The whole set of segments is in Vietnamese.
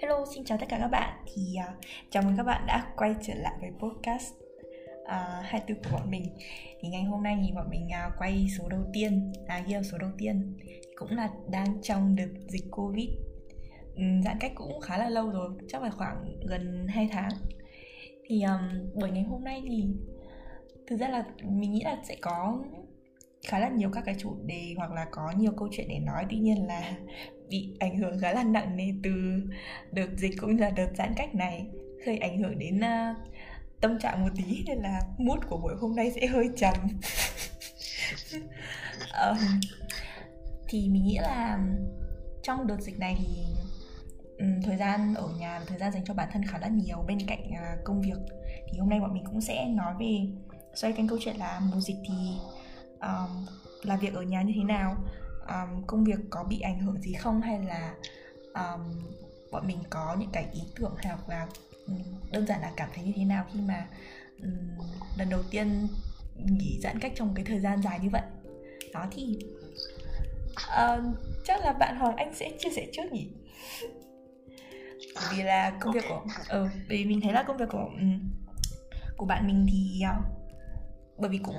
Hello, xin chào tất cả các bạn. Thì uh, chào mừng các bạn đã quay trở lại với podcast à, uh, 24 của bọn mình. Thì ngày hôm nay thì bọn mình uh, quay số đầu tiên, à ghi số đầu tiên cũng là đang trong đợt dịch Covid. Um, giãn cách cũng khá là lâu rồi, chắc là khoảng gần 2 tháng. Thì um, buổi ngày hôm nay thì thực ra là mình nghĩ là sẽ có khá là nhiều các cái chủ đề hoặc là có nhiều câu chuyện để nói. Tuy nhiên là bị ảnh hưởng khá là nặng nề từ đợt dịch cũng như là đợt giãn cách này hơi ảnh hưởng đến uh, tâm trạng một tí nên là mood của buổi hôm nay sẽ hơi trầm. Um, thì mình nghĩ là trong đợt dịch này thì um, thời gian ở nhà thời gian dành cho bản thân khá là nhiều. Bên cạnh uh, công việc thì hôm nay bọn mình cũng sẽ nói về xoay quanh câu chuyện là mùa dịch thì um, làm việc ở nhà như thế nào? Um, công việc có bị ảnh hưởng gì không? Hay là um, bọn mình có những cái ý tưởng hoặc là um, đơn giản là cảm thấy như thế nào khi mà um, lần đầu tiên nghỉ giãn cách trong cái thời gian dài như vậy? Đó thì uh, chắc là bạn Hoàng Anh sẽ chia sẻ trước nhỉ? Vì là công việc của ừ, vì mình thấy là công việc của của bạn mình thì uh, bởi vì cũng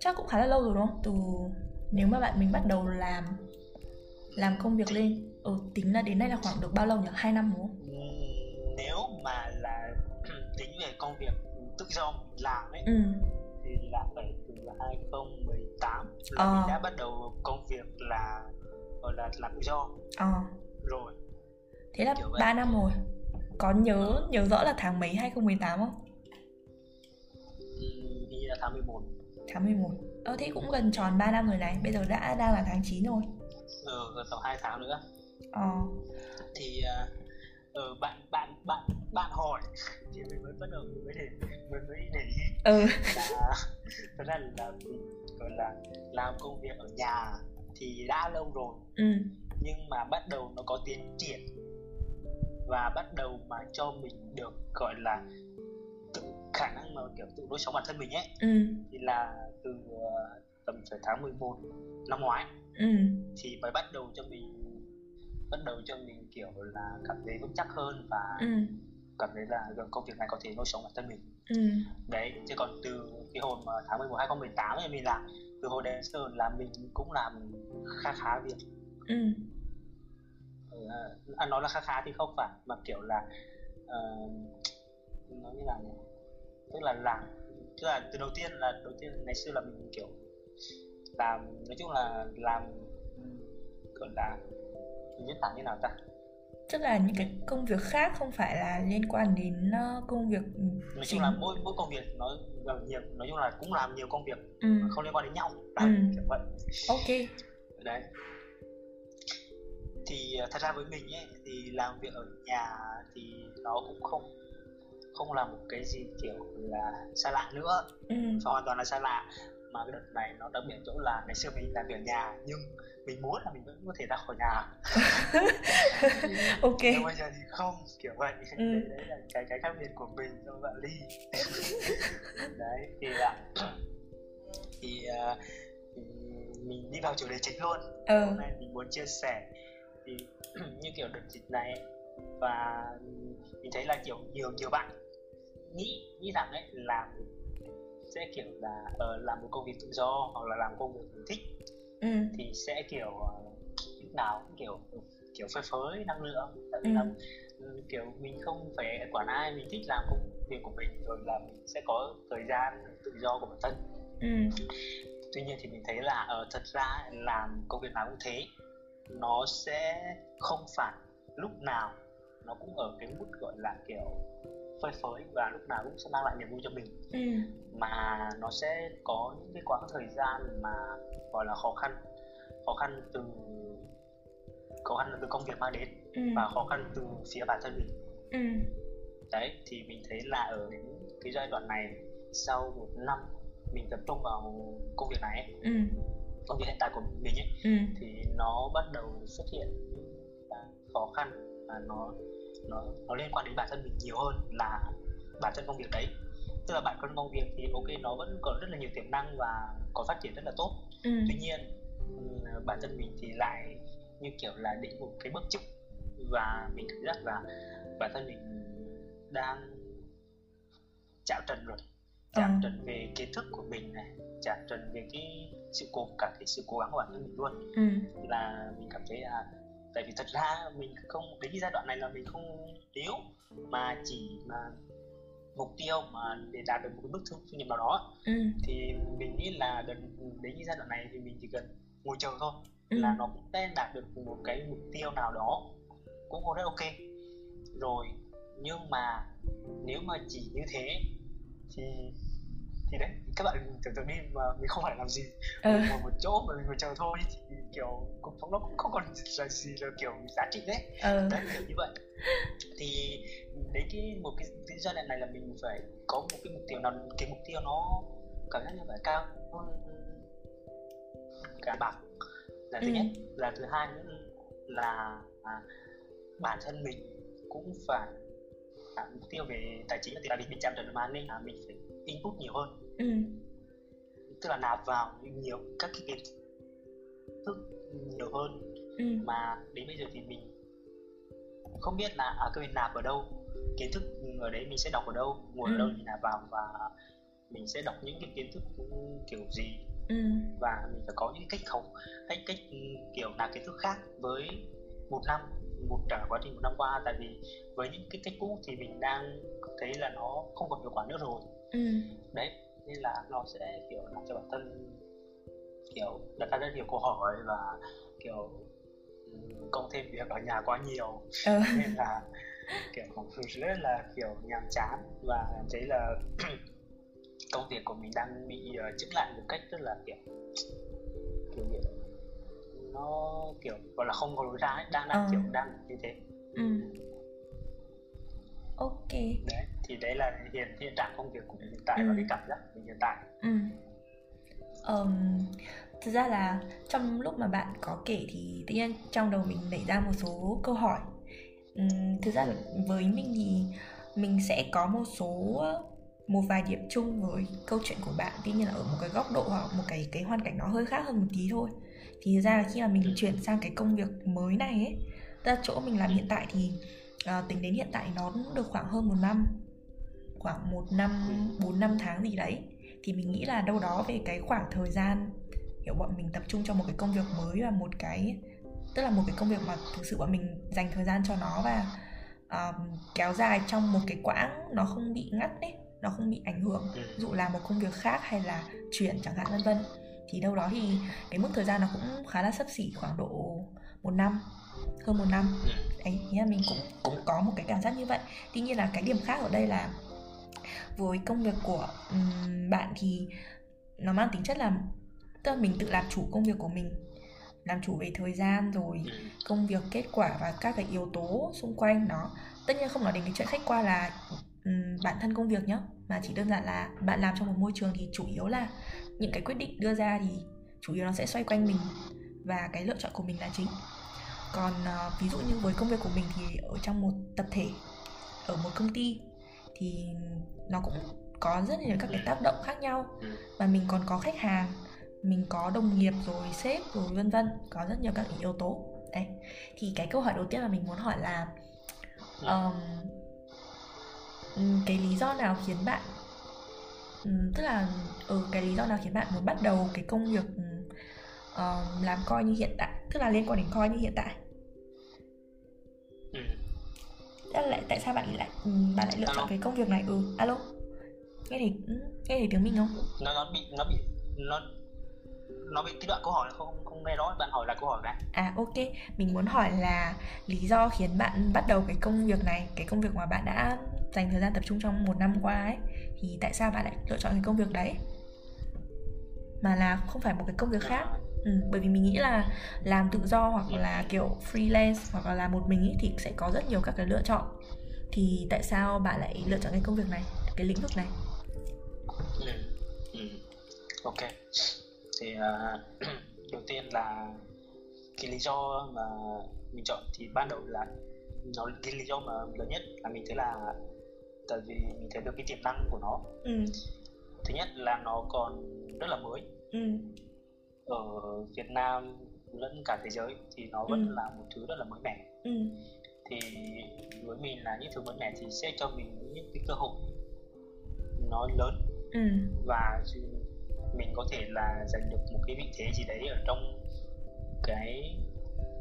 chắc cũng khá là lâu rồi đúng không từ nếu mà bạn mình bắt đầu làm làm công việc lên ừ, tính là đến nay là khoảng được bao lâu nhỉ hai năm đúng không nếu mà là tính về công việc tự do mình làm ấy ừ. thì là phải từ 2018 là ờ. mình đã bắt đầu công việc là gọi là làm tự do ờ. rồi thế là Kiểu 3 năm rồi có nhớ nhớ rõ là tháng mấy 2018 không? Ừ, hình như là tháng 11 Tháng 11 Ờ thế cũng gần tròn 3 năm rồi này Bây giờ đã đang là tháng 9 rồi. Ừ gần tầm 2 tháng nữa. Ờ. Thì uh, bạn bạn bạn bạn hỏi. Thì mình mới bắt đầu mình mới để mình mới để ý. Ừ. là thật ra là mình gọi là làm công việc ở nhà thì đã lâu rồi. Ừ. nhưng mà bắt đầu nó có tiến triển. Và bắt đầu mà cho mình được gọi là khả năng mà kiểu tự đối sống bản thân mình ấy ừ. thì là từ uh, tầm phải tháng 11 năm ngoái ừ. thì mới bắt đầu cho mình bắt đầu cho mình kiểu là cảm thấy vững chắc hơn và ừ. cảm thấy là gần công việc này có thể nuôi sống bản thân mình ừ. đấy chứ còn từ cái hồi mà tháng 11 2018 thì mình làm từ hồi đến giờ là mình cũng làm khá khá việc ừ. à, nói là khá khá thì không phải mà kiểu là uh, nói như là tức là làm tức là từ đầu tiên là đầu tiên ngày xưa là mình kiểu làm nói chung là làm gọi là diễn tả như nào ta? Tức là những cái công việc khác không phải là liên quan đến công việc nói chung là mỗi mỗi công việc nó gần nhiều nói chung là cũng làm nhiều công việc ừ. không liên quan đến nhau. Ừ. kiểu vậy. Ok. Đấy. Thì à, thật ra với mình ấy thì làm việc ở nhà thì nó cũng không không là một cái gì kiểu là xa lạ nữa. Ừ. hoàn toàn là xa lạ. Mà cái đợt này nó đặc biệt chỗ là ngày xưa mình làm việc ở nhà nhưng mình muốn là mình vẫn có thể ra khỏi nhà. Ok. Nhưng bây giờ thì không kiểu vậy. Ừ. đấy, đấy là cái cái khác biệt của mình và bạn ly. Đấy thì là thì, uh, mình đi vào chủ đề chính luôn. Ừ. hôm nay mình muốn chia sẻ thì như kiểu đợt dịch này và mình thấy là kiểu nhiều nhiều bạn nghĩ nghĩ rằng ấy làm sẽ kiểu là uh, làm một công việc tự do hoặc là làm công việc mình thích ừ. thì sẽ kiểu uh, lúc nào cũng kiểu kiểu phơi phới năng lượng tại vì ừ. là ừ, kiểu mình không phải quản ai mình thích làm công việc của mình rồi là mình sẽ có thời gian tự do của bản thân ừ. tuy nhiên thì mình thấy là uh, thật ra làm công việc nào cũng thế nó sẽ không phải lúc nào nó cũng ở cái mức gọi là kiểu phơi phới và lúc nào cũng sẽ mang lại niềm vui cho mình ừ. mà nó sẽ có những cái quãng thời gian mà gọi là khó khăn khó khăn từ khó khăn từ công việc mang đến ừ. và khó khăn từ phía bản thân mình ừ. đấy thì mình thấy là ở đến cái giai đoạn này sau một năm mình tập trung vào công việc này ấy, ừ. công việc hiện tại của mình ấy ừ. thì nó bắt đầu xuất hiện những khó khăn và nó nó nó liên quan đến bản thân mình nhiều hơn là bản thân công việc đấy tức là bản thân công việc thì ok nó vẫn còn rất là nhiều tiềm năng và có phát triển rất là tốt ừ. tuy nhiên bản thân mình thì lại như kiểu là định một cái bước chụp và mình cảm giác là bản thân mình đang chạm trần rồi chạm ừ. trần về kiến thức của mình này chạm trần về cái sự cố cả cái sự cố gắng của bản thân mình luôn ừ. là mình cảm thấy là tại vì thật ra mình không đến cái giai đoạn này là mình không yếu mà chỉ mà mục tiêu mà để đạt được một cái mức thu nhập nào đó ừ. thì mình nghĩ là đến đến cái giai đoạn này thì mình chỉ cần ngồi chờ thôi ừ. là nó cũng sẽ đạt được một cái mục tiêu nào đó cũng rất ok rồi nhưng mà nếu mà chỉ như thế thì thì đấy các bạn tưởng tượng đi mà mình không phải làm gì ừ. ngồi một chỗ mà mình ngồi chờ thôi thì kiểu cuộc sống nó cũng không còn là gì là kiểu giá trị đấy ừ. đấy kiểu như vậy thì đấy cái một cái, cái giai đoạn này là mình phải có một cái mục tiêu nào cái mục tiêu nó cảm giác như phải cao hơn cả bằng là thứ ừ. nhất là thứ hai nữa là à, bản thân mình cũng phải à, mục tiêu về tài chính thì là mình bị chạm trần mà nên là mình phải input nhiều hơn ừ. tức là nạp vào nhiều các cái kiến thức nhiều hơn ừ. mà đến bây giờ thì mình không biết là à, cái mình nạp ở đâu kiến thức ở đấy mình sẽ đọc ở đâu nguồn ừ. ở đâu mình nạp vào và mình sẽ đọc những cái kiến thức kiểu gì ừ. và mình phải có những cách không cách cách kiểu nạp kiến thức khác với một năm một cả quá trình một năm qua tại vì với những cái cách cũ thì mình đang thấy là nó không còn hiệu quả nữa rồi ừ. đấy nên là nó sẽ kiểu làm cho bản thân kiểu đặt ra rất nhiều câu hỏi và kiểu công thêm việc ở nhà quá nhiều ừ. nên là kiểu rất là kiểu nhàm chán và thấy là công việc của mình đang bị uh, chững lại một cách rất là kiểu kiểu kiểu nó kiểu gọi là không có lối ra ấy, đang đang ừ. kiểu đang như thế ừ. ok đấy thì đấy là hiện hiện trạng công việc của mình hiện tại ừ. và cái cảm giác của mình hiện tại. Ừ. um, thực ra là trong lúc mà bạn có kể thì tự nhiên trong đầu mình nảy ra một số câu hỏi. Um, thực ra là với mình thì mình sẽ có một số một vài điểm chung với câu chuyện của bạn. Tuy nhiên là ở một cái góc độ hoặc một cái cái hoàn cảnh nó hơi khác hơn một tí thôi. Thì ra là khi mà mình chuyển sang cái công việc mới này ấy ra chỗ mình làm hiện tại thì uh, tính đến hiện tại nó được khoảng hơn một năm khoảng một năm bốn năm tháng gì đấy thì mình nghĩ là đâu đó về cái khoảng thời gian kiểu bọn mình tập trung cho một cái công việc mới và một cái tức là một cái công việc mà thực sự bọn mình dành thời gian cho nó và um, kéo dài trong một cái quãng nó không bị ngắt đấy nó không bị ảnh hưởng ví dụ làm một công việc khác hay là chuyển chẳng hạn vân vân. Thì đâu đó thì cái mức thời gian nó cũng khá là sấp xỉ khoảng độ một năm hơn một năm. Đấy thế là mình cũng cũng có một cái cảm giác như vậy. Tuy nhiên là cái điểm khác ở đây là với công việc của um, bạn thì nó mang tính chất là tức là mình tự làm chủ công việc của mình làm chủ về thời gian rồi công việc kết quả và các cái yếu tố xung quanh nó. Tất nhiên không nói đến cái chuyện khách quan là um, bản thân công việc nhá mà chỉ đơn giản là bạn làm trong một môi trường thì chủ yếu là những cái quyết định đưa ra thì chủ yếu nó sẽ xoay quanh mình và cái lựa chọn của mình là chính. Còn uh, ví dụ như với công việc của mình thì ở trong một tập thể ở một công ty thì nó cũng có rất nhiều các cái tác động khác nhau. Và mình còn có khách hàng mình có đồng nghiệp rồi sếp rồi vân vân có rất nhiều các yếu tố. Đấy. Thì cái câu hỏi đầu tiên mà mình muốn hỏi là um, cái lý do nào khiến bạn um, tức là ừ, cái lý do nào khiến bạn muốn bắt đầu cái công việc um, làm coi như hiện tại tức là liên quan đến coi như hiện tại? Thế lại tại sao bạn lại bạn lại lựa chọn cái công việc này? Ừ alo. Nghe thấy nghe thấy tiếng mình không? Nó nó bị nó bị nó nó bị cái đoạn câu hỏi không không nghe rõ. Bạn hỏi là câu hỏi này à ok. Mình muốn hỏi là lý do khiến bạn bắt đầu cái công việc này cái công việc mà bạn đã dành thời gian tập trung trong một năm qua ấy thì tại sao bạn lại lựa chọn cái công việc đấy? Mà là không phải một cái công việc khác ừ, bởi vì mình nghĩ là làm tự do hoặc là kiểu freelance hoặc là làm một mình ý, thì sẽ có rất nhiều các cái lựa chọn. Thì tại sao bạn lại lựa chọn cái công việc này cái lĩnh vực này? Ừ. Ừ. ok. Thì uh, đầu tiên là cái lý do mà mình chọn thì ban đầu là nó cái lý do mà lớn nhất là mình thấy là tại vì mình thấy được cái tiềm năng của nó. Ừ. Thứ nhất là nó còn rất là mới. Ừ ở Việt Nam lẫn cả thế giới thì nó vẫn Ừ. là một thứ rất là mới mẻ. Ừ. Thì với mình là những thứ mới mẻ thì sẽ cho mình những cái cơ hội nó lớn ừ. và mình có thể là giành được một cái vị thế gì đấy ở trong cái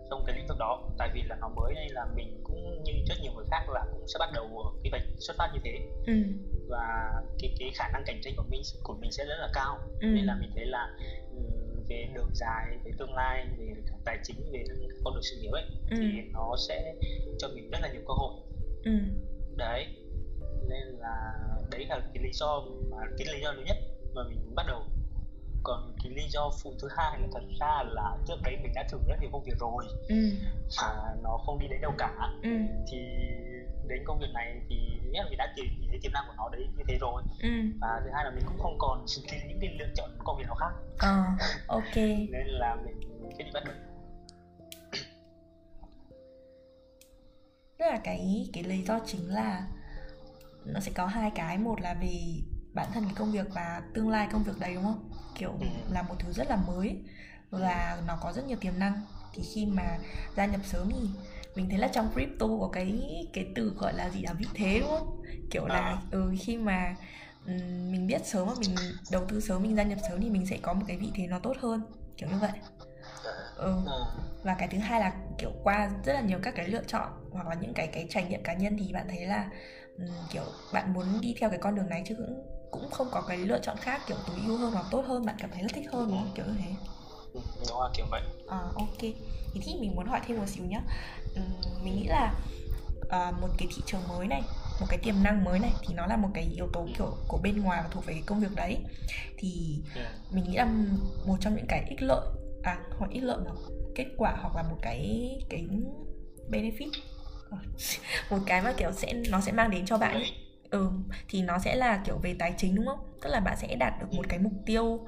trong cái lĩnh vực đó. Tại vì là nó mới nên là mình cũng như rất nhiều người khác là cũng sẽ bắt đầu ở cái vạch xuất phát như thế. Ừ. Và cái cái khả năng cạnh tranh của mình của mình sẽ rất là cao. Ừ. Nên là mình thấy là về đường dài về tương lai về cả tài chính về những con đường sự nghiệp ấy ừ. thì nó sẽ cho mình rất là nhiều cơ hội. Ừ. Đấy nên là đấy là cái lý do mà cái lý do duy nhất mà mình bắt đầu. Còn cái lý do phụ thứ hai là thật ra là trước đấy mình đã thử rất nhiều công việc rồi ừ. mà nó không đi đến đâu cả. Ừ. Thì đến công việc này thì nhất là mình đã tìm nhìn thấy tiềm năng của nó đấy như thế rồi. Ừ. Và thứ hai là mình cũng không còn cái, những cái lựa chọn công việc nào khác. Ờ ok. Nên là mình quyết định bắt đầu tức là cái cái lý do chính là nó sẽ có hai cái. Một là về bản thân cái công việc và tương lai công việc đấy đúng không? Kiểu Ừ. là một thứ rất là mới. Và nó có rất nhiều tiềm năng. Thì khi mà gia nhập sớm thì mình thấy là trong crypto có cái cái từ gọi là gì là vị thế đúng không? Kiểu là À. ừ, khi mà mình biết sớm và mình đầu tư sớm mình gia nhập sớm thì mình sẽ có một cái vị thế nó tốt hơn. Kiểu như vậy. Ừ. Ờ, và cái thứ hai là kiểu qua rất là nhiều các cái lựa chọn hoặc là những cái cái trải nghiệm cá nhân thì bạn thấy là kiểu bạn muốn đi theo cái con đường này chứ cũng cũng không có cái lựa chọn khác kiểu tối ưu hơn hoặc tốt hơn bạn cảm thấy rất thích hơn đúng không kiểu như thế. Ừ, đúng là kiểu vậy. À, ok thì thì mình muốn hỏi thêm một xíu nhá mình nghĩ là à, một cái thị trường mới này một cái tiềm năng mới này thì nó là một cái yếu tố kiểu của bên ngoài và thuộc về cái công việc đấy thì ừ. mình nghĩ là một trong những cái ích lợi à hoặc ích lợi mà kết quả hoặc là một cái cái benefit Ờ, một cái mà kiểu sẽ nó sẽ mang đến cho bạn Đấy. ừ thì nó sẽ là kiểu về tài chính đúng không tức là bạn sẽ đạt được một cái mục tiêu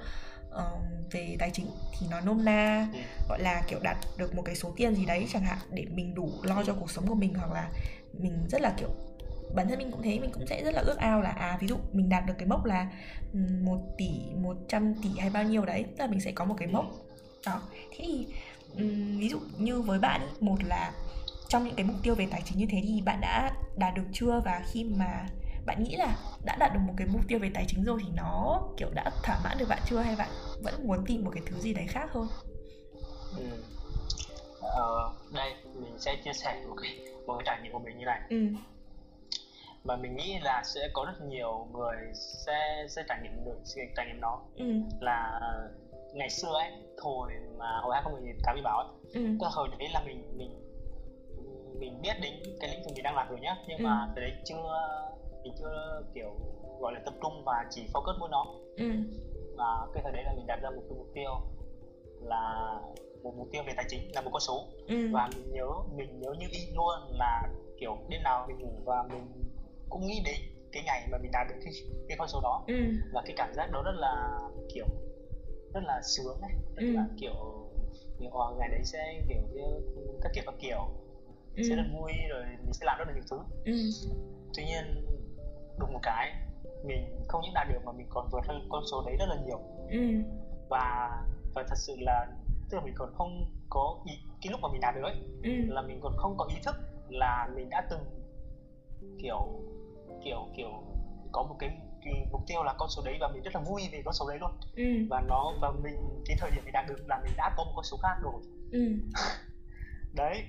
ờ, về tài chính thì nó nôm na gọi là kiểu đạt được một cái số tiền gì đấy chẳng hạn để mình đủ lo cho cuộc sống của mình hoặc là mình rất là kiểu bản thân mình cũng thế mình cũng sẽ rất là ước ao là à ví dụ mình đạt được cái mốc là một tỷ một trăm tỷ hay bao nhiêu đấy tức là mình sẽ có một cái mốc. Đó. Thế thì um, ví dụ như với bạn ý, một là trong những cái mục tiêu về tài chính như thế thì bạn đã đạt được chưa? Và khi mà bạn nghĩ là đã đạt được một cái mục tiêu về tài chính rồi thì nó kiểu đã thỏa mãn được bạn chưa? Hay bạn vẫn muốn tìm một cái thứ gì đấy khác hơn? Ừ. Ờ, đây mình sẽ chia sẻ một cái một cái trải nghiệm của mình như này. Ừ. Mà mình nghĩ là sẽ có rất nhiều người sẽ sẽ trải nghiệm được sẽ trải nghiệm nó ừ. Là ngày xưa ấy hồi mà hồi 2018 mình bảo ấy ừ. tức là hồi đấy là mình mình mình biết đến cái lĩnh vực mình đang làm rồi nhá. Nhưng Ừ. mà từ đấy chưa mình chưa kiểu gọi là tập trung và chỉ focus với nó. Ừ. Và cái thời đấy là mình đặt ra một cái mục tiêu là một mục tiêu về tài chính là một con số. Ừ. Và mình nhớ mình nhớ như in luôn là kiểu đêm nào mình ngủ và mình cũng nghĩ đến cái ngày mà mình đạt được cái, cái con số đó. Ừ. Và cái cảm giác đó rất là kiểu rất là sướng ấy. Rất Ừ. là kiểu kiểu ờ, ngày đấy sẽ kiểu các kiểu các kiểu. Ừ sẽ rất vui rồi mình sẽ làm rất là nhiều thứ. Ừ. Tuy nhiên đùng một cái mình không những đạt được mà mình còn vượt hơn con số đấy rất là nhiều. Ừ. Và và thật sự là tức là mình còn không có ý cái lúc mà mình đạt được ấy ừ. là mình còn không có ý thức là mình đã từng kiểu kiểu kiểu có một cái, cái mục tiêu là con số đấy và mình rất là vui về con số đấy luôn. Ừ. Và nó và mình cái thời điểm mình đạt được là mình đã có một con số khác rồi. Ừ. Đấy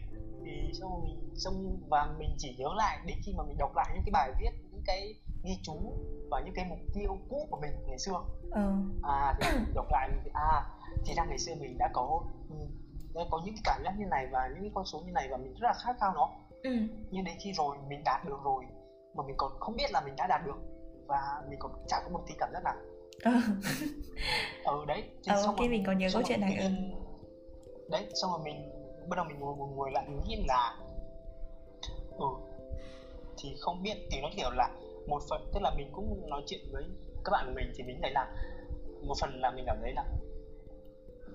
thì xong mình xong và mình chỉ nhớ lại đến khi mà mình đọc lại những cái bài viết cái ghi chú và những cái mục tiêu cũ của mình ngày xưa. Ờ à thì đọc lại mình thấy, à thì ra ngày xưa mình đã có ừ, đã có những cái cảm giác như này và những cái con số như này và mình rất là khát khao nó. Ừ. Nhưng đến khi rồi mình đạt được rồi mà mình còn không biết là mình đã đạt được và mình còn chẳng có một tí cảm giác nào. Ờ ừ đấy thì xong ok, rồi mình còn nhớ câu chuyện này, nhiên- đấy xong rồi mình bắt đầu mình ngồi ngồi, ngồi lại mình nghĩ là ừ thì không biết thì nó kiểu là một phần tức là mình cũng nói chuyện với các bạn của mình thì mình thấy là một phần là mình cảm thấy là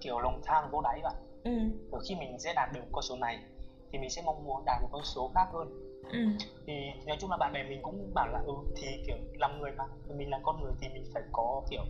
kiểu lòng tham vô đáy bạn. Ừ. Rồi khi mình sẽ đạt được con số này thì mình sẽ mong muốn đạt một con số khác hơn. Ừ. thì nói chung là bạn bè mình cũng bảo là ừ thì kiểu làm người mà mình là con người thì mình phải có kiểu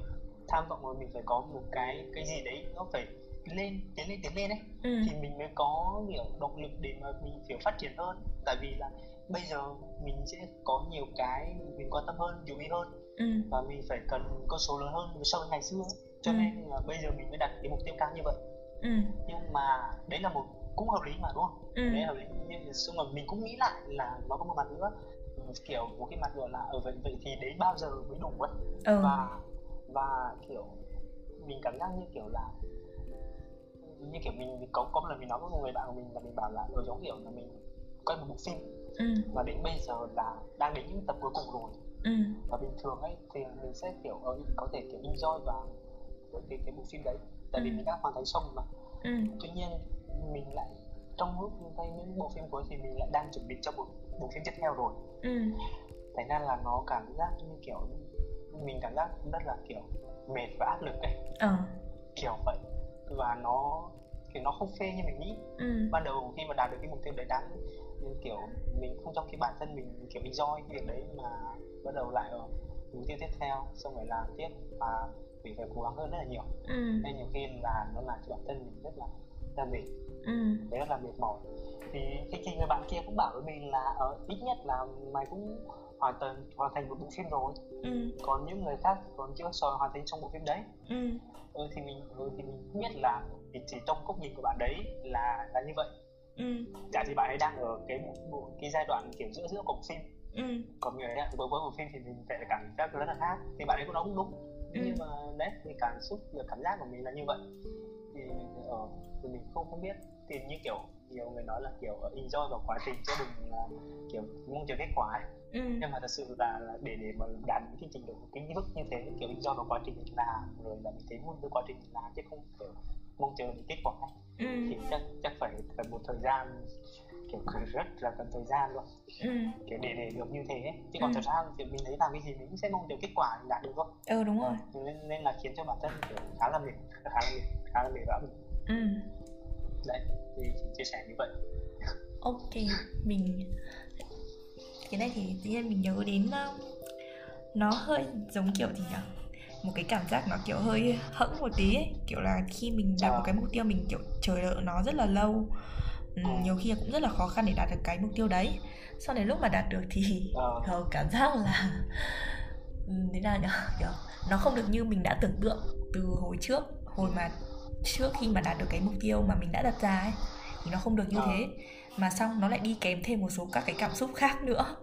tham vọng rồi mình phải có một cái cái gì đấy nó phải lên tiến lên tiến lên ấy. Ừ. thì mình mới có kiểu động lực để mà mình kiểu phát triển hơn. Tại vì là bây giờ mình sẽ có nhiều cái mình quan tâm hơn chú ý hơn ừ. và mình phải cần con số lớn hơn so với ngày xưa cho ừ. nên là bây giờ mình mới đặt cái mục tiêu cao như vậy ừ. nhưng mà đấy là một cũng hợp lý mà đúng không ừ. đấy hợp lý nhưng xong rồi mình cũng nghĩ lại là nó có một mặt nữa kiểu một cái mặt gọi là ở vậy vậy thì đến bao giờ mới đủ ấy ừ. và và kiểu mình cảm giác như kiểu là như kiểu mình có có một lần mình nói với một người bạn của mình là mình bảo là ở giống kiểu là mình quay một bộ phim ừ. và đến bây giờ là đang đến những tập cuối cùng rồi ừ. và bình thường ấy thì mình sẽ kiểu ở có thể kiểu enjoy vào cái cái bộ phim đấy tại vì ừ. mình đã hoàn thành xong mà ừ. tuy nhiên mình lại trong lúc quay những bộ phim cuối thì mình lại đang chuẩn bị cho một bộ phim tiếp theo rồi ừ. thành ra là nó cảm giác như kiểu mình cảm giác rất là kiểu mệt và áp lực ấy ừ. kiểu vậy và nó kiểu nó không phê như mình nghĩ ừ. ban đầu khi mà đạt được cái mục tiêu đấy đáng kiểu mình không trong cái bản thân mình kiểu enjoy cái việc đấy mà bắt đầu lại ở mục tiêu tiếp theo xong rồi làm tiếp và mình phải cố gắng hơn rất là nhiều ừ. nên nhiều khi là nó làm cho bản thân mình rất là là mệt ừ. đấy rất là mệt mỏi thì khi, khi người bạn kia cũng bảo với mình là ở ờ, ít nhất là mày cũng hoàn thành hoàn thành một bộ phim rồi ừ. còn những người khác còn chưa soi hoàn thành trong bộ phim đấy ừ. ừ thì mình ừ, thì mình biết là thì chỉ trong góc nhìn của bạn đấy là là như vậy ừ. Dạ thì bạn ấy đang ở cái bộ, cái giai đoạn kiểu giữa giữa của phim ừ. còn người ấy với với bộ phim thì mình sẽ cảm giác rất là khác thì bạn ấy cũng nói cũng đúng ừ. nhưng mà đấy thì cảm xúc cảm giác của mình là như vậy thì ở ờ, thì mình không không biết thì như kiểu nhiều người nói là kiểu enjoy vào quá trình chứ đừng là kiểu mong chờ kết quả ấy. Ừ. nhưng mà thật sự là, là để để mà đạt đến cái trình độ cái mức như thế kiểu enjoy vào quá trình mình làm rồi là mình thấy vui với quá trình mình làm chứ không kiểu mong chờ kết quả ấy. Ừ. thì chắc chắc phải cần một thời gian kiểu rất là cần thời gian luôn. Ừ. kiểu để để được như thế. Ấy. chứ còn ừ. thật ra thì mình thấy làm cái gì mình cũng sẽ mong chờ kết quả mình đạt được thôi. Ừ đúng rồi. Nên, nên là khiến cho bản thân kiểu khá là mệt khá là mệt khá là mệt lắm. Ừ. đấy thì chia sẻ như vậy. Ok mình cái này thì tự nhiên mình nhớ đến nó hơi giống kiểu gì nhỉ? Một cái cảm giác nó kiểu hơi hẫng một tí ấy. Kiểu là khi mình đạt một cái mục tiêu mình kiểu chờ đợi nó rất là lâu. ừ, nhiều khi cũng rất là khó khăn để đạt được cái mục tiêu đấy. Sau đến lúc mà đạt được thì uh, cảm giác là ừ, thế nào nhỉ kiểu nó không được như mình đã tưởng tượng từ hồi trước. Hồi mà trước khi mà đạt được cái mục tiêu mà mình đã đặt ra ấy thì nó không được như thế. Mà xong nó lại đi kèm thêm một số các cái cảm xúc khác nữa.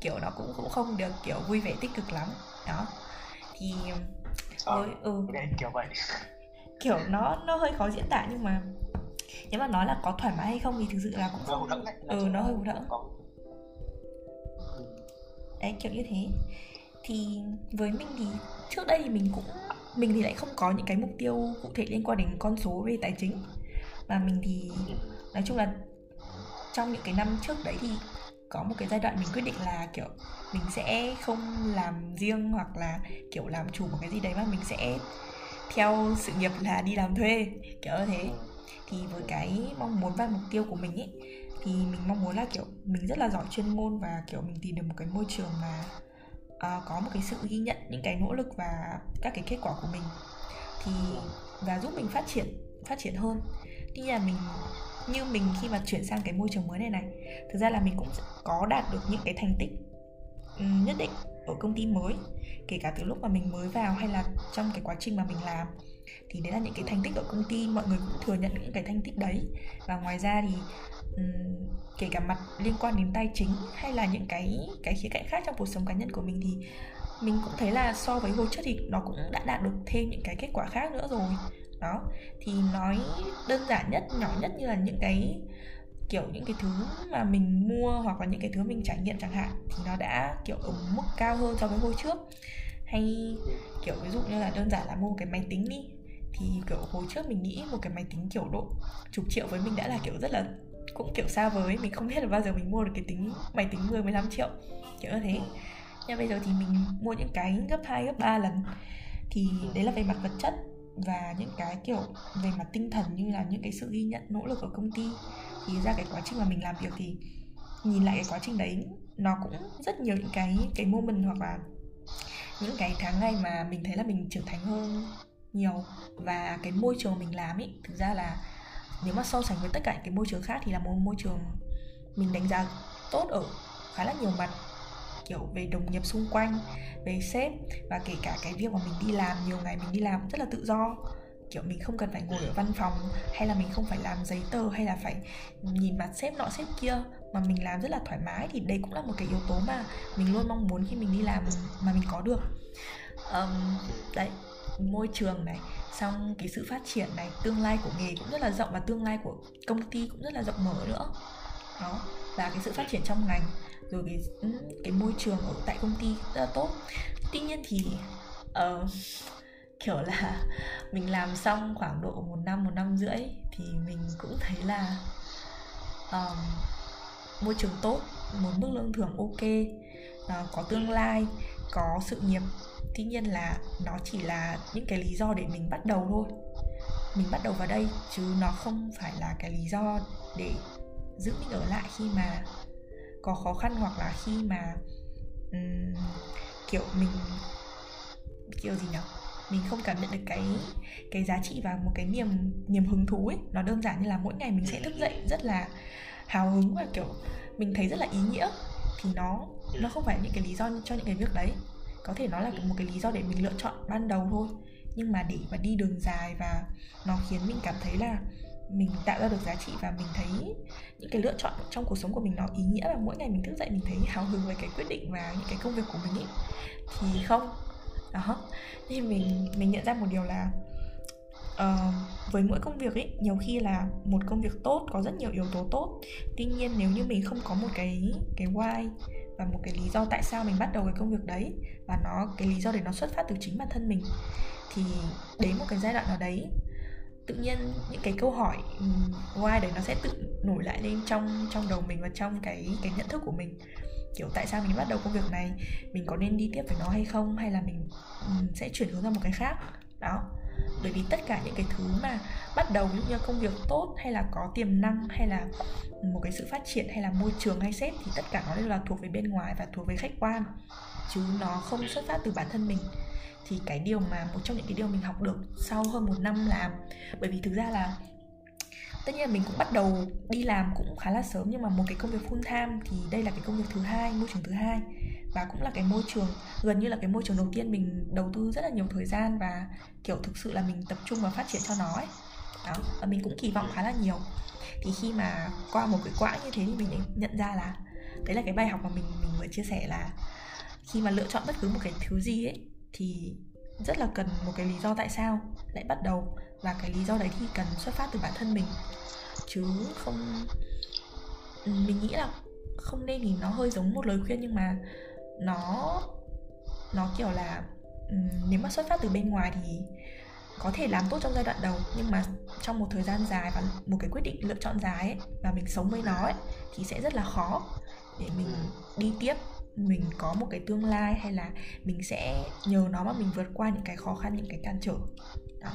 Kiểu nó cũng cũng không được kiểu vui vẻ tích cực lắm. Đó. Thì với ừ. kiểu vậy. Kiểu nó nó hơi khó diễn tả nhưng mà nếu mà nói là có thoải mái hay không thì thực sự là cũng không ừ nó hơi hụt hẫng. Đấy kiểu như thế. Thì với mình thì trước đây thì mình cũng mình thì lại không có những cái mục tiêu cụ thể liên quan đến con số về tài chính. Và mình thì nói chung là trong những cái năm trước đấy thì có một cái giai đoạn mình quyết định là kiểu mình sẽ không làm riêng hoặc là kiểu làm chủ một cái gì đấy mà mình sẽ theo sự nghiệp là đi làm thuê kiểu như thế thì với cái mong muốn và mục tiêu của mình ấy thì mình mong muốn là kiểu mình rất là giỏi chuyên môn và kiểu mình tìm được một cái môi trường mà uh, có một cái sự ghi nhận những cái nỗ lực và các cái kết quả của mình. Thì và giúp mình phát triển phát triển hơn. Tuy là mình như mình khi mà chuyển sang cái môi trường mới này này thực ra là mình cũng có đạt được những cái thành tích nhất định ở công ty mới kể cả từ lúc mà mình mới vào hay là trong cái quá trình mà mình làm thì đấy là những cái thành tích ở công ty mọi người cũng thừa nhận những cái thành tích đấy. Và ngoài ra thì um, kể cả mặt liên quan đến tài chính hay là những cái cái khía cạnh khác trong cuộc sống cá nhân của mình thì mình cũng thấy là so với hồi trước thì nó cũng đã đạt được thêm những cái kết quả khác nữa rồi. Đó thì nói đơn giản nhất nhỏ nhất như là những cái kiểu những cái thứ mà mình mua hoặc là những cái thứ mình trải nghiệm chẳng hạn thì nó đã kiểu ở mức cao hơn so với hồi trước. Hay kiểu ví dụ như là đơn giản là mua cái máy tính đi thì, kiểu, hồi trước mình nghĩ một cái máy tính kiểu độ chục triệu với mình đã là kiểu rất là, cũng kiểu xa với, mình không biết là bao giờ mình mua được cái tính máy tính 10 15 triệu, kiểu như thế. Nhưng bây giờ thì mình mua những cái gấp 2 gấp 3 lần. Thì đấy là về mặt vật chất và những cái kiểu về mặt tinh thần như là những cái sự ghi nhận, nỗ lực của công ty. Thì ra cái quá trình mà mình làm việc thì nhìn lại cái quá trình đấy, nó cũng rất nhiều những cái cái moment hoặc là những cái tháng ngày mà mình thấy là mình trưởng thành hơn nhiều và cái môi trường mình làm ý thực ra là nếu mà so sánh với tất cả cái môi trường khác thì là một môi trường mình đánh giá tốt ở khá là nhiều mặt kiểu về đồng nghiệp xung quanh về sếp và kể cả cái việc mà mình đi làm nhiều ngày mình đi làm rất là tự do. Kiểu mình không cần phải ngồi ở văn phòng hay là mình không phải làm giấy tờ hay là phải nhìn mặt sếp nọ sếp kia mà mình làm rất là thoải mái thì đây cũng là một cái yếu tố mà mình luôn mong muốn khi mình đi làm mà mình có được. Um, đấy môi trường này xong cái sự phát triển này tương lai của nghề cũng rất là rộng và tương lai của công ty cũng rất là rộng mở nữa. Đó và cái sự phát triển trong ngành rồi cái cái môi trường ở tại công ty rất là tốt. Tuy nhiên thì uh, kiểu là mình làm xong khoảng độ một năm một năm rưỡi thì mình cũng thấy là um, môi trường tốt một mức lương thưởng ok uh, có tương lai có sự nghiệp tuy nhiên là nó chỉ là những cái lý do để mình bắt đầu thôi. Mình bắt đầu vào đây chứ nó không phải là cái lý do để giữ mình ở lại khi mà có khó khăn hoặc là khi mà um, kiểu mình kiểu gì nhỉ? Mình không cảm nhận được cái cái giá trị và một cái niềm niềm hứng thú ấy. Nó đơn giản như là mỗi ngày mình sẽ thức dậy rất là hào hứng và kiểu mình thấy rất là ý nghĩa. Thì nó nó không phải những cái lý do cho những cái việc đấy có thể nó là một cái lý do để mình lựa chọn ban đầu thôi. Nhưng mà để mà đi đường dài và nó khiến mình cảm thấy là mình tạo ra được giá trị và mình thấy những cái lựa chọn trong cuộc sống của mình nó ý nghĩa và mỗi ngày mình thức dậy mình thấy hào hứng với cái quyết định và những cái công việc của mình ấy thì không? Đó. Thì mình mình nhận ra một điều là uh, với mỗi công việc ấy nhiều khi là một công việc tốt có rất nhiều yếu tố tốt. Tuy nhiên nếu như mình không có một cái cái why và một cái lý do tại sao mình bắt đầu cái công việc đấy và nó cái lý do để nó xuất phát từ chính bản thân mình. Thì đến một cái giai đoạn nào đấy tự nhiên những cái câu hỏi why đấy nó sẽ tự nổi lại lên trong trong đầu mình và trong cái cái nhận thức của mình. Kiểu tại sao mình bắt đầu công việc này mình có nên đi tiếp với nó hay không hay là mình um, sẽ chuyển hướng ra một cái khác? Đó bởi vì tất cả những cái thứ mà bắt đầu ví như công việc tốt hay là có tiềm năng hay là một cái sự phát triển hay là môi trường hay sếp thì tất cả nó đều là thuộc về bên ngoài và thuộc về khách quan. Chứ nó không xuất phát từ bản thân mình. Thì cái điều mà một trong những cái điều mình học được sau hơn một năm làm, bởi vì thực ra là tất nhiên là mình cũng bắt đầu đi làm cũng khá là sớm, nhưng mà một cái công việc full time thì đây là cái công việc thứ hai, môi trường thứ hai, và cũng là cái môi trường, gần như là cái môi trường đầu tiên mình đầu tư rất là nhiều thời gian và, kiểu, thực sự là mình tập trung và phát triển cho nó ấy. Đó, và mình cũng kỳ vọng khá là nhiều. Thì khi mà qua một cái quãng như thế thì mình nhận ra là đấy là cái bài học mà mình mình vừa chia sẻ là khi mà lựa chọn bất cứ một cái thứ gì ấy, thì rất là cần một cái lý do tại sao lại bắt đầu và cái lý do đấy thì cần xuất phát từ bản thân mình. Chứ không mình nghĩ là không nên thì nó hơi giống một lời khuyên nhưng mà nó nó kiểu là nếu mà xuất phát từ bên ngoài thì có thể làm tốt trong giai đoạn đầu. Nhưng mà trong một thời gian dài và một cái quyết định lựa chọn dài ấy, và mình sống với nó ấy, thì sẽ rất là khó để mình đi tiếp. Mình có một cái tương lai hay là mình sẽ nhờ nó mà mình vượt qua những cái khó khăn những cái cản trở. Đó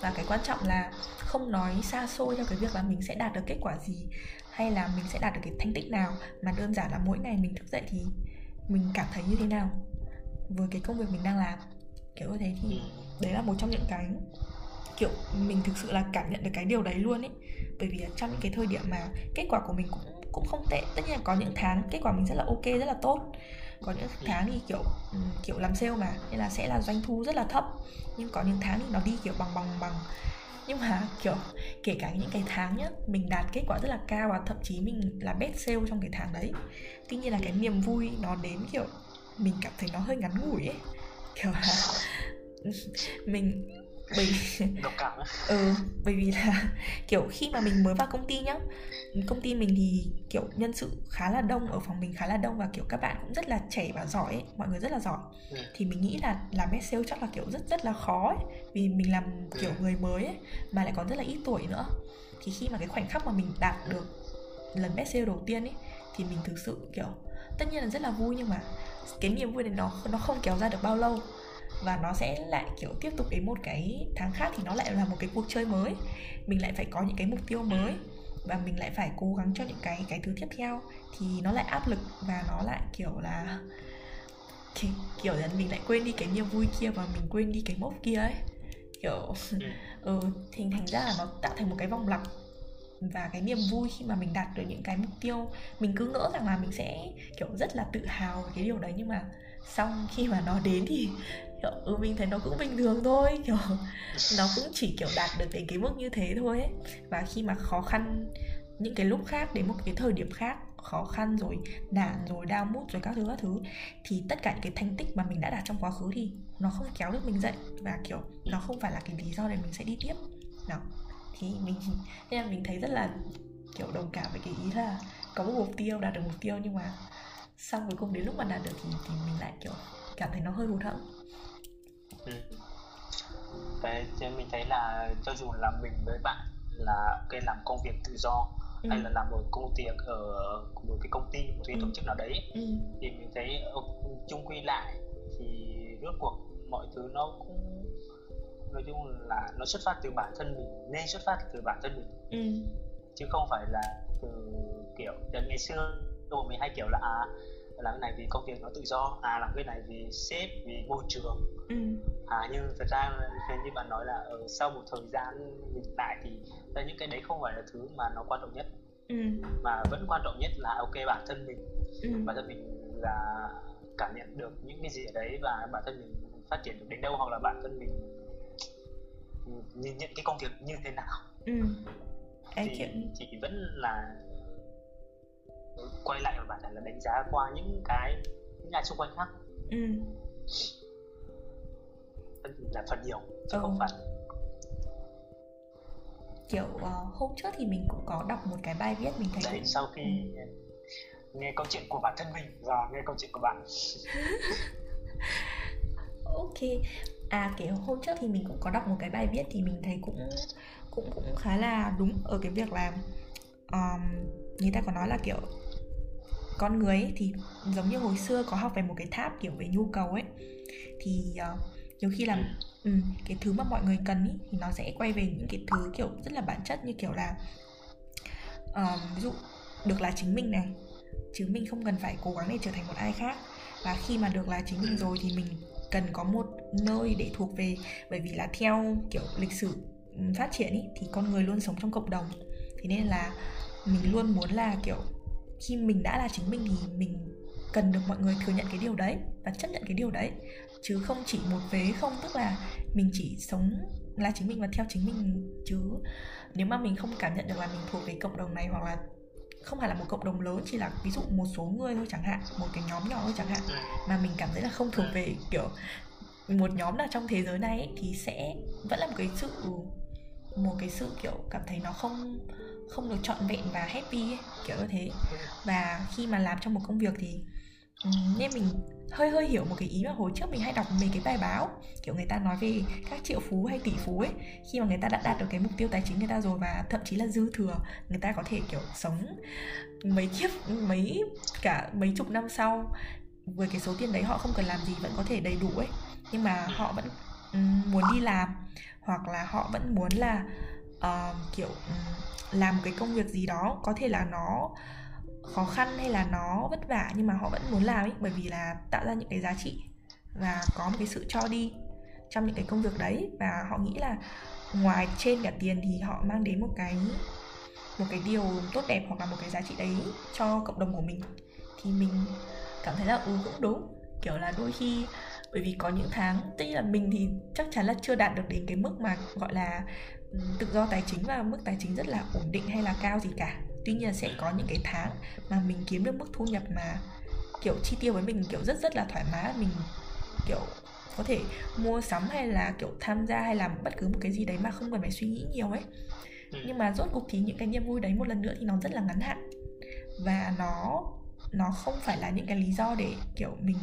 và cái quan trọng là không nói xa xôi theo cái việc là mình sẽ đạt được kết quả gì hay là mình sẽ đạt được cái thành tích nào, mà đơn giản là mỗi ngày mình thức dậy thì mình cảm thấy như thế nào. Với cái công việc mình đang làm, kiểu như thế thì đấy là một trong những cái, kiểu, mình thực sự là cảm nhận được cái điều đấy luôn ấy. Bởi vì trong những cái thời điểm mà kết quả của mình cũng cũng không tệ, tất nhiên là có những tháng kết quả mình rất là ok, rất là tốt có những tháng thì kiểu kiểu làm sale mà nên là sẽ là doanh thu rất là thấp. Nhưng có những tháng thì nó đi kiểu bằng bằng bằng. Nhưng mà kiểu kể cả những cái tháng nhá mình đạt kết quả rất là cao và thậm chí mình là best sale trong cái tháng đấy. Tuy nhiên là cái niềm vui nó đến kiểu mình cảm thấy nó hơi ngắn ngủi ấy. Kiểu là mình bởi cảm ừ bởi vì là kiểu khi mà mình mới vào công ty nhá công ty mình thì kiểu nhân sự khá là đông ở phòng mình khá là đông và kiểu các bạn cũng rất là trẻ và giỏi ấy. mọi người rất là giỏi ừ. thì mình nghĩ là làm sale chắc là kiểu rất rất là khó ấy. vì mình làm kiểu ừ. người mới ấy, mà lại còn rất là ít tuổi nữa thì khi mà cái khoảnh khắc mà mình đạt được lần best sale đầu tiên ấy thì mình thực sự kiểu tất nhiên là rất là vui nhưng mà cái niềm vui này nó nó không kéo ra được bao lâu và nó sẽ lại kiểu tiếp tục đến một cái tháng khác thì nó lại là một cái cuộc chơi mới. Mình lại phải có những cái mục tiêu mới và mình lại phải cố gắng cho những cái cái thứ tiếp theo. Thì nó lại áp lực và nó lại kiểu là kiểu là mình lại quên đi cái niềm vui kia và mình quên đi cái mốc kia ấy. Kiểu ừ. thì thành ra là nó tạo thành một cái vòng lặp và cái niềm vui khi mà mình đạt được những cái mục tiêu. Mình cứ ngỡ rằng là mình sẽ kiểu rất là tự hào về cái điều đấy nhưng mà xong khi mà nó đến thì kiểu ừ mình thấy nó cũng bình thường thôi kiểu nó cũng chỉ kiểu đạt được đến cái mức như thế thôi ấy. Và khi mà khó khăn những cái lúc khác đến một cái thời điểm khác khó khăn rồi nản rồi đau mút rồi các thứ các thứ thì tất cả những cái thành tích mà mình đã đạt trong quá khứ thì nó không kéo được mình dậy. Và kiểu nó không phải là cái lý do để mình sẽ đi tiếp. Đó. Thì mình nên là mình thấy rất là kiểu đồng cảm với cái ý là có một mục tiêu đạt được mục tiêu nhưng mà xong cuối cùng đến lúc mà đạt được thì thì mình lại kiểu cảm thấy nó hơi hụt hẫng ừ. Đấy, thế mình thấy là cho dù là mình với bạn là cái làm công việc tự do ừ. hay là làm một công việc ở một cái công ty một cái ừ. tổ chức nào đấy ừ. thì mình thấy chung quy lại thì rốt cuộc mọi thứ nó cũng nói chung là nó xuất phát từ bản thân mình nên xuất phát từ bản thân mình ừ. chứ không phải là từ kiểu ngày xưa tôi mình hay kiểu là à làm cái này vì công việc nó tự do à làm cái này vì sếp vì môi trường ừ. à nhưng thật ra như bạn nói là ở sau một thời gian nhìn lại thì là những cái đấy không phải là thứ mà nó quan trọng nhất ừ. mà vẫn quan trọng nhất là ok bản thân mình ừ. bản thân mình là cảm nhận được những cái gì ở đấy và bản thân mình phát triển được đến đâu hoặc là bản thân mình nhìn nhận cái công việc như thế nào ừ. thì, thì vẫn là quay lại và bạn là đánh giá qua những cái những ai xung quanh khác ừ. là phần nhiều chứ ừ. không phải kiểu uh, hôm trước thì mình cũng có đọc một cái bài viết mình thấy Đấy, sau khi ừ. nghe câu chuyện của bản thân mình và nghe câu chuyện của bạn ok à kiểu hôm trước thì mình cũng có đọc một cái bài viết thì mình thấy cũng cũng cũng khá là đúng ở cái việc là um, người ta có nói là kiểu con người ấy, thì giống như hồi xưa có học về một cái tháp kiểu về nhu cầu ấy thì uh, nhiều khi là ừ, cái thứ mà mọi người cần ý, thì nó sẽ quay về những cái thứ kiểu rất là bản chất như kiểu là uh, ví dụ được là chính mình này chứ mình không cần phải cố gắng để trở thành một ai khác. Và khi mà được là chính mình rồi thì mình cần có một nơi để thuộc về bởi vì là theo kiểu lịch sử ừ, phát triển ý, thì con người luôn sống trong cộng đồng. Thế nên là mình luôn muốn là kiểu khi mình đã là chính mình thì mình cần được mọi người thừa nhận cái điều đấy và chấp nhận cái điều đấy. Chứ không chỉ một vế không tức là mình chỉ sống là chính mình và theo chính mình chứ. Nếu mà mình không cảm nhận được là mình thuộc về cộng đồng này hoặc là không phải là một cộng đồng lớn chỉ là ví dụ một số người thôi chẳng hạn một cái nhóm nhỏ thôi chẳng hạn mà mình cảm thấy là không thuộc về kiểu một nhóm nào trong thế giới này ấy, thì sẽ vẫn là một cái sự một cái sự kiểu cảm thấy nó không không được trọn vẹn và happy ấy, kiểu như thế. Và khi mà làm trong một công việc thì ừ, nên mình hơi hơi hiểu một cái ý mà hồi trước mình hay đọc mấy cái bài báo kiểu người ta nói về các triệu phú hay tỷ phú ấy khi mà người ta đã đạt được cái mục tiêu tài chính người ta rồi và thậm chí là dư thừa người ta có thể kiểu sống mấy kiếp mấy cả mấy chục năm sau với cái số tiền đấy họ không cần làm gì vẫn có thể đầy đủ ấy. Nhưng mà họ vẫn ừ, muốn đi làm hoặc là họ vẫn muốn là uh, kiểu làm cái công việc gì đó có thể là nó khó khăn hay là nó vất vả nhưng mà họ vẫn muốn làm ấy bởi vì là tạo ra những cái giá trị và có một cái sự cho đi trong những cái công việc đấy. Và họ nghĩ là ngoài trên cả tiền thì họ mang đến một cái một cái điều tốt đẹp hoặc là một cái giá trị đấy cho cộng đồng của mình. Thì mình cảm thấy là ừ cũng đúng. Kiểu là đôi khi bởi vì có những tháng tuy là mình thì chắc chắn là chưa đạt được đến cái mức mà gọi là tự do tài chính và mức tài chính rất là ổn định hay là cao gì cả. Tuy nhiên sẽ có những cái tháng mà mình kiếm được mức thu nhập mà kiểu chi tiêu với mình kiểu rất rất là thoải mái. Mình kiểu có thể mua sắm hay là kiểu tham gia hay làm bất cứ một cái gì đấy mà không cần phải suy nghĩ nhiều ấy. Ừ. nhưng mà rốt cuộc thì những cái niềm vui đấy một lần nữa thì nó rất là ngắn hạn. Và nó nó không phải là những cái lý do để kiểu mình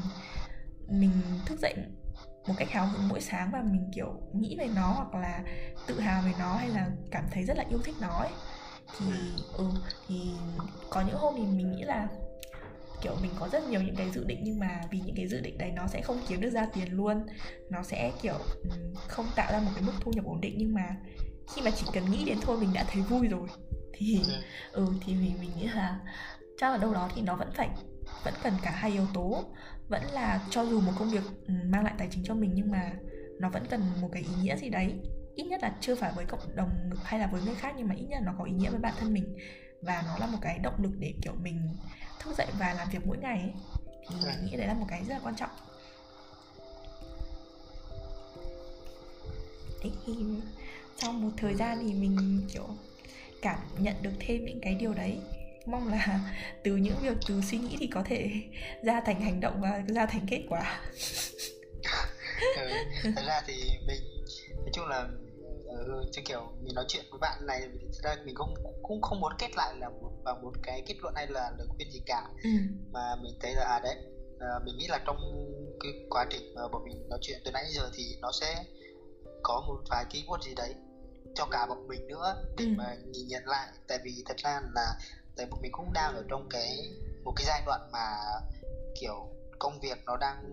mình thức dậy một cách hào hứng mỗi sáng và mình kiểu nghĩ về nó hoặc là tự hào về nó hay là cảm thấy rất là yêu thích nó ấy. Thì ừ thì có những hôm thì mình nghĩ là kiểu mình có rất nhiều những cái dự định nhưng mà vì những cái dự định đấy nó sẽ không kiếm được ra tiền luôn. Nó sẽ kiểu không tạo ra một cái mức thu nhập ổn định nhưng mà khi mà chỉ cần nghĩ đến thôi mình đã thấy vui rồi. Thì ừ thì mình mình nghĩ là chắc là đâu đó thì nó vẫn phải vẫn cần cả hai yếu tố vẫn là cho dù một công việc ừ, mang lại tài chính cho mình nhưng mà nó vẫn cần một cái ý nghĩa gì đấy. Ít nhất là chưa phải với cộng đồng hay là với người khác nhưng mà ít nhất là nó có ý nghĩa với bản thân mình. Và nó là một cái động lực để kiểu mình thức dậy và làm việc mỗi ngày ấy. thì mình nghĩ đấy là một cái rất là quan trọng. Đấy, thì sau một thời gian thì mình kiểu cảm nhận được thêm những cái điều đấy mong là từ những việc từ suy nghĩ thì có thể ra thành hành động và ra thành kết quả ừ, thật ra thì mình nói chung là ừ, chứ kiểu mình nói chuyện với bạn này thì thật ra mình cũng cũng không muốn kết lại là một bằng một cái kết luận hay là lời khuyên gì cả ừ. mà mình thấy là à đấy à, mình nghĩ là trong cái quá trình mà bọn mình nói chuyện từ nãy giờ thì nó sẽ có một vài cái keyword gì đấy cho cả bọn mình nữa để ừ. mà nhìn nhận lại tại vì thật ra là tại bọn mình cũng đang ở trong cái một cái giai đoạn mà kiểu công việc nó đang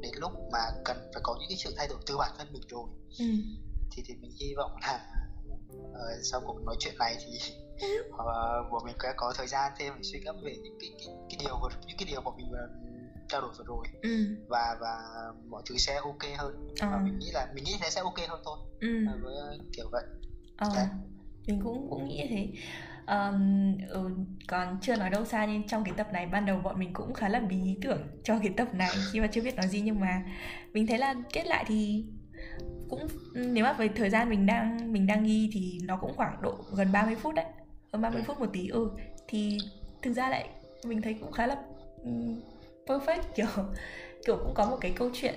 đến lúc mà cần phải có những cái sự thay đổi từ bản thân mình rồi ừ. thì thì mình hy vọng là uh, sau cuộc nói chuyện này thì uh, bọn mình sẽ có thời gian thêm để suy ngẫm về những cái, cái, cái điều những cái điều mà mình uh, trao đổi vừa rồi ừ. và và mọi thứ sẽ ok hơn à. và mình nghĩ là mình nghĩ thế sẽ ok hơn thôi ừ. với kiểu vậy à, mình cũng cũng nghĩ thế um, ừ, còn chưa nói đâu xa nhưng trong cái tập này ban đầu bọn mình cũng khá là bí ý tưởng cho cái tập này khi mà chưa biết nói gì nhưng mà mình thấy là kết lại thì cũng nếu mà với thời gian mình đang mình đang ghi thì nó cũng khoảng độ gần 30 phút đấy gần 30 ừ. phút một tí ừ thì thực ra lại mình thấy cũng khá là um, perfect kiểu kiểu cũng có một cái câu chuyện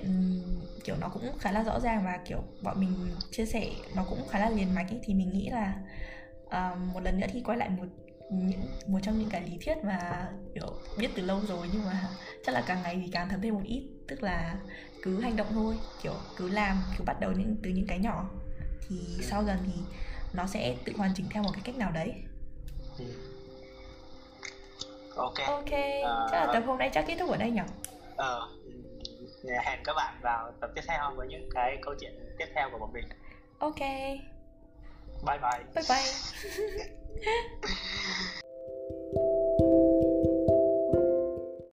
kiểu nó cũng khá là rõ ràng và kiểu bọn mình chia sẻ nó cũng khá là liền mạch ấy, thì mình nghĩ là uh, một lần nữa thì quay lại một những một trong những cái lý thuyết mà kiểu biết từ lâu rồi nhưng mà chắc là càng ngày thì càng thấm thêm một ít. Tức là cứ hành động thôi kiểu cứ làm cứ bắt đầu những từ những cái nhỏ. Thì sau dần thì nó sẽ tự hoàn chỉnh theo một cái cách nào đấy. Ừ. ok. Ok. Uh, chắc là tập hôm nay chắc kết thúc ở đây nhỉ? Ờ hẹn các bạn vào tập tiếp theo với những cái câu chuyện tiếp theo của bọn mình. Ok 拜拜，拜拜。